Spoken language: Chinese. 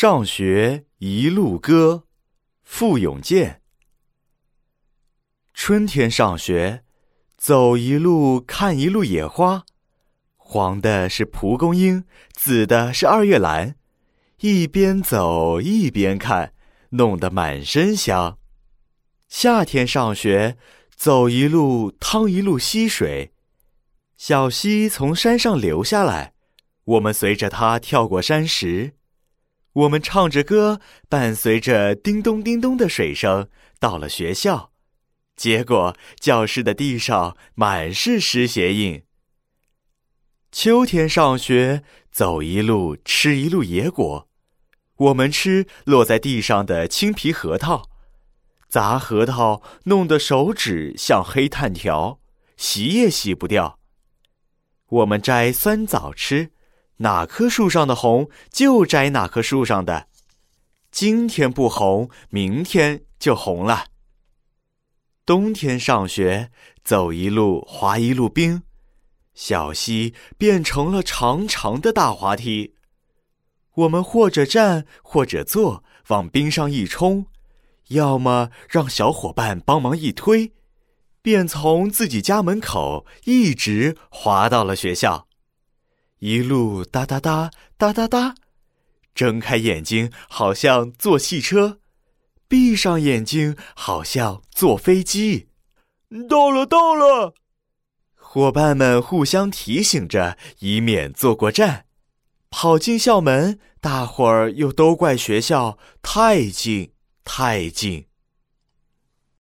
上学一路歌，傅永健。春天上学，走一路看一路野花，黄的是蒲公英，紫的是二月兰，一边走一边看，弄得满身香。夏天上学，走一路趟一路溪水，小溪从山上流下来，我们随着它跳过山石。我们唱着歌，伴随着叮咚叮咚的水声，到了学校，结果教室的地上满是湿鞋印。秋天上学，走一路吃一路野果，我们吃落在地上的青皮核桃，砸核桃弄得手指像黑炭条，洗也洗不掉。我们摘酸枣吃。哪棵树上的红，就摘哪棵树上的。今天不红，明天就红了。冬天上学，走一路滑一路冰，小溪变成了长长的大滑梯。我们或者站，或者坐，往冰上一冲，要么让小伙伴帮忙一推，便从自己家门口一直滑到了学校。一路哒哒哒哒哒哒，睁开眼睛好像坐汽车，闭上眼睛好像坐飞机。到了，到了！伙伴们互相提醒着，以免坐过站。跑进校门，大伙儿又都怪学校太近太近。